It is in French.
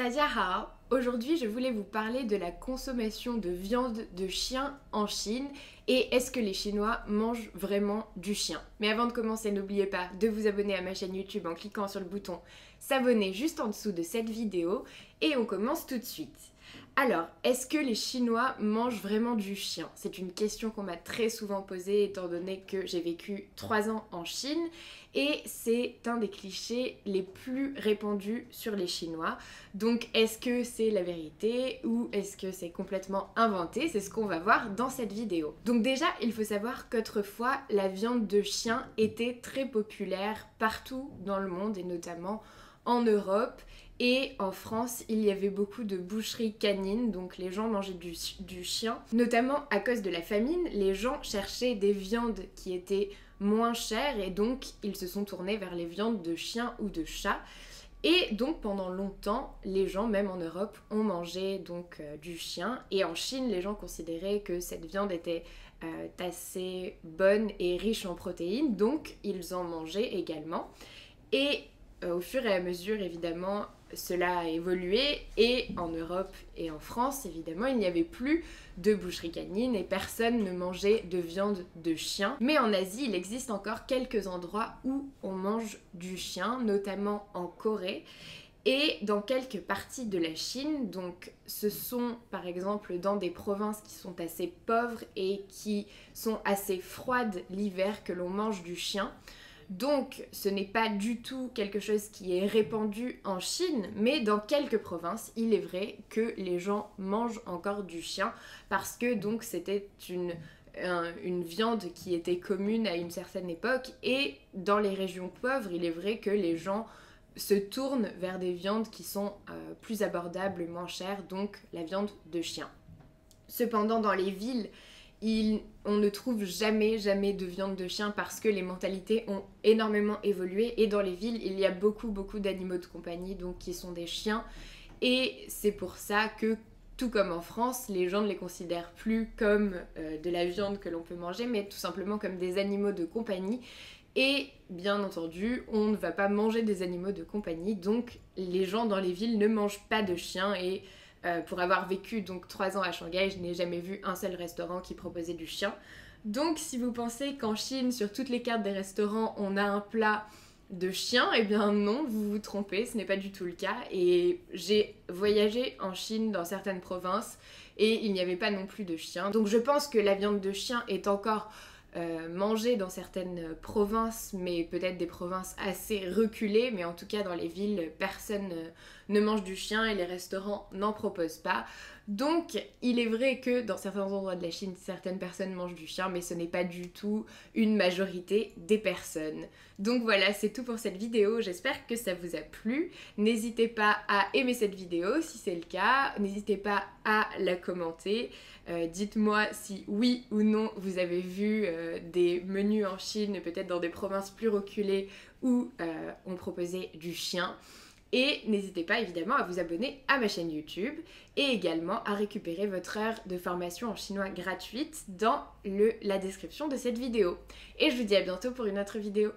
Hao. Aujourd'hui, je voulais vous parler de la consommation de viande de chien en Chine et est-ce que les Chinois mangent vraiment du chien? Mais avant de commencer, n'oubliez pas de vous abonner à ma chaîne YouTube en cliquant sur le bouton s'abonner juste en dessous de cette vidéo et on commence tout de suite. Alors, est-ce que les Chinois mangent vraiment du chien? C'est une question qu'on m'a très souvent posée étant donné que j'ai vécu 3 ans en Chine et c'est un des clichés les plus répandus sur les Chinois. Donc, est-ce que c'est la vérité ou est-ce que c'est complètement inventé? C'est ce qu'on va voir dans cette vidéo. Donc déjà, il faut savoir qu'autrefois, la viande de chien était très populaire partout dans le monde et notamment en Europe et en France, il y avait beaucoup de boucheries canines, donc les gens mangeaient du, chien. Notamment à cause de la famine, les gens cherchaient des viandes qui étaient moins chères et donc ils se sont tournés vers les viandes de chien ou de chat. Et donc pendant longtemps, les gens, même en Europe, ont mangé donc euh, du chien. Et en Chine, les gens considéraient que cette viande était euh, assez bonne et riche en protéines, donc ils en mangeaient également. Au fur et à mesure, évidemment, cela a évolué et en Europe et en France, évidemment, il n'y avait plus de boucherie canine et personne ne mangeait de viande de chien. Mais en Asie, il existe encore quelques endroits où on mange du chien, notamment en Corée et dans quelques parties de la Chine. Donc ce sont par exemple dans des provinces qui sont assez pauvres et qui sont assez froides l'hiver que l'on mange du chien. Donc ce n'est pas du tout quelque chose qui est répandu en Chine, mais dans quelques provinces, il est vrai que les gens mangent encore du chien parce que donc c'était une viande qui était commune à une certaine époque et dans les régions pauvres, il est vrai que les gens se tournent vers des viandes qui sont euh, plus abordables, moins chères, donc la viande de chien. Cependant, dans les villes, on ne trouve jamais, jamais de viande de chien parce que les mentalités ont énormément évolué et dans les villes, il y a beaucoup, beaucoup d'animaux de compagnie, donc qui sont des chiens. Et c'est pour ça que, tout comme en France, les gens ne les considèrent plus comme euh, de la viande que l'on peut manger, mais tout simplement comme des animaux de compagnie. Et bien entendu, on ne va pas manger des animaux de compagnie, donc les gens dans les villes ne mangent pas de chiens et euh, pour avoir vécu donc 3 ans à Shanghai, je n'ai jamais vu un seul restaurant qui proposait du chien. Donc si vous pensez qu'en Chine, sur toutes les cartes des restaurants, on a un plat de chien, eh bien non, vous vous trompez, ce n'est pas du tout le cas. Et j'ai voyagé en Chine dans certaines provinces et il n'y avait pas non plus de chien. Donc je pense que la viande de chien est encore euh, mangée dans certaines provinces, mais peut-être des provinces assez reculées, mais en tout cas dans les villes, personne ne mange du chien et les restaurants n'en proposent pas. Donc, il est vrai que dans certains endroits de la Chine, certaines personnes mangent du chien, mais ce n'est pas du tout une majorité des personnes. Donc voilà, c'est tout pour cette vidéo. J'espère que ça vous a plu. N'hésitez pas à aimer cette vidéo si c'est le cas. N'hésitez pas à la commenter. Euh, dites-moi si oui ou non vous avez vu euh, des menus en Chine, peut-être dans des provinces plus reculées où euh, on proposait du chien. Et n'hésitez pas évidemment à vous abonner à ma chaîne YouTube et également à récupérer votre heure de formation en chinois gratuite dans le, la description de cette vidéo. Et je vous dis à bientôt pour une autre vidéo.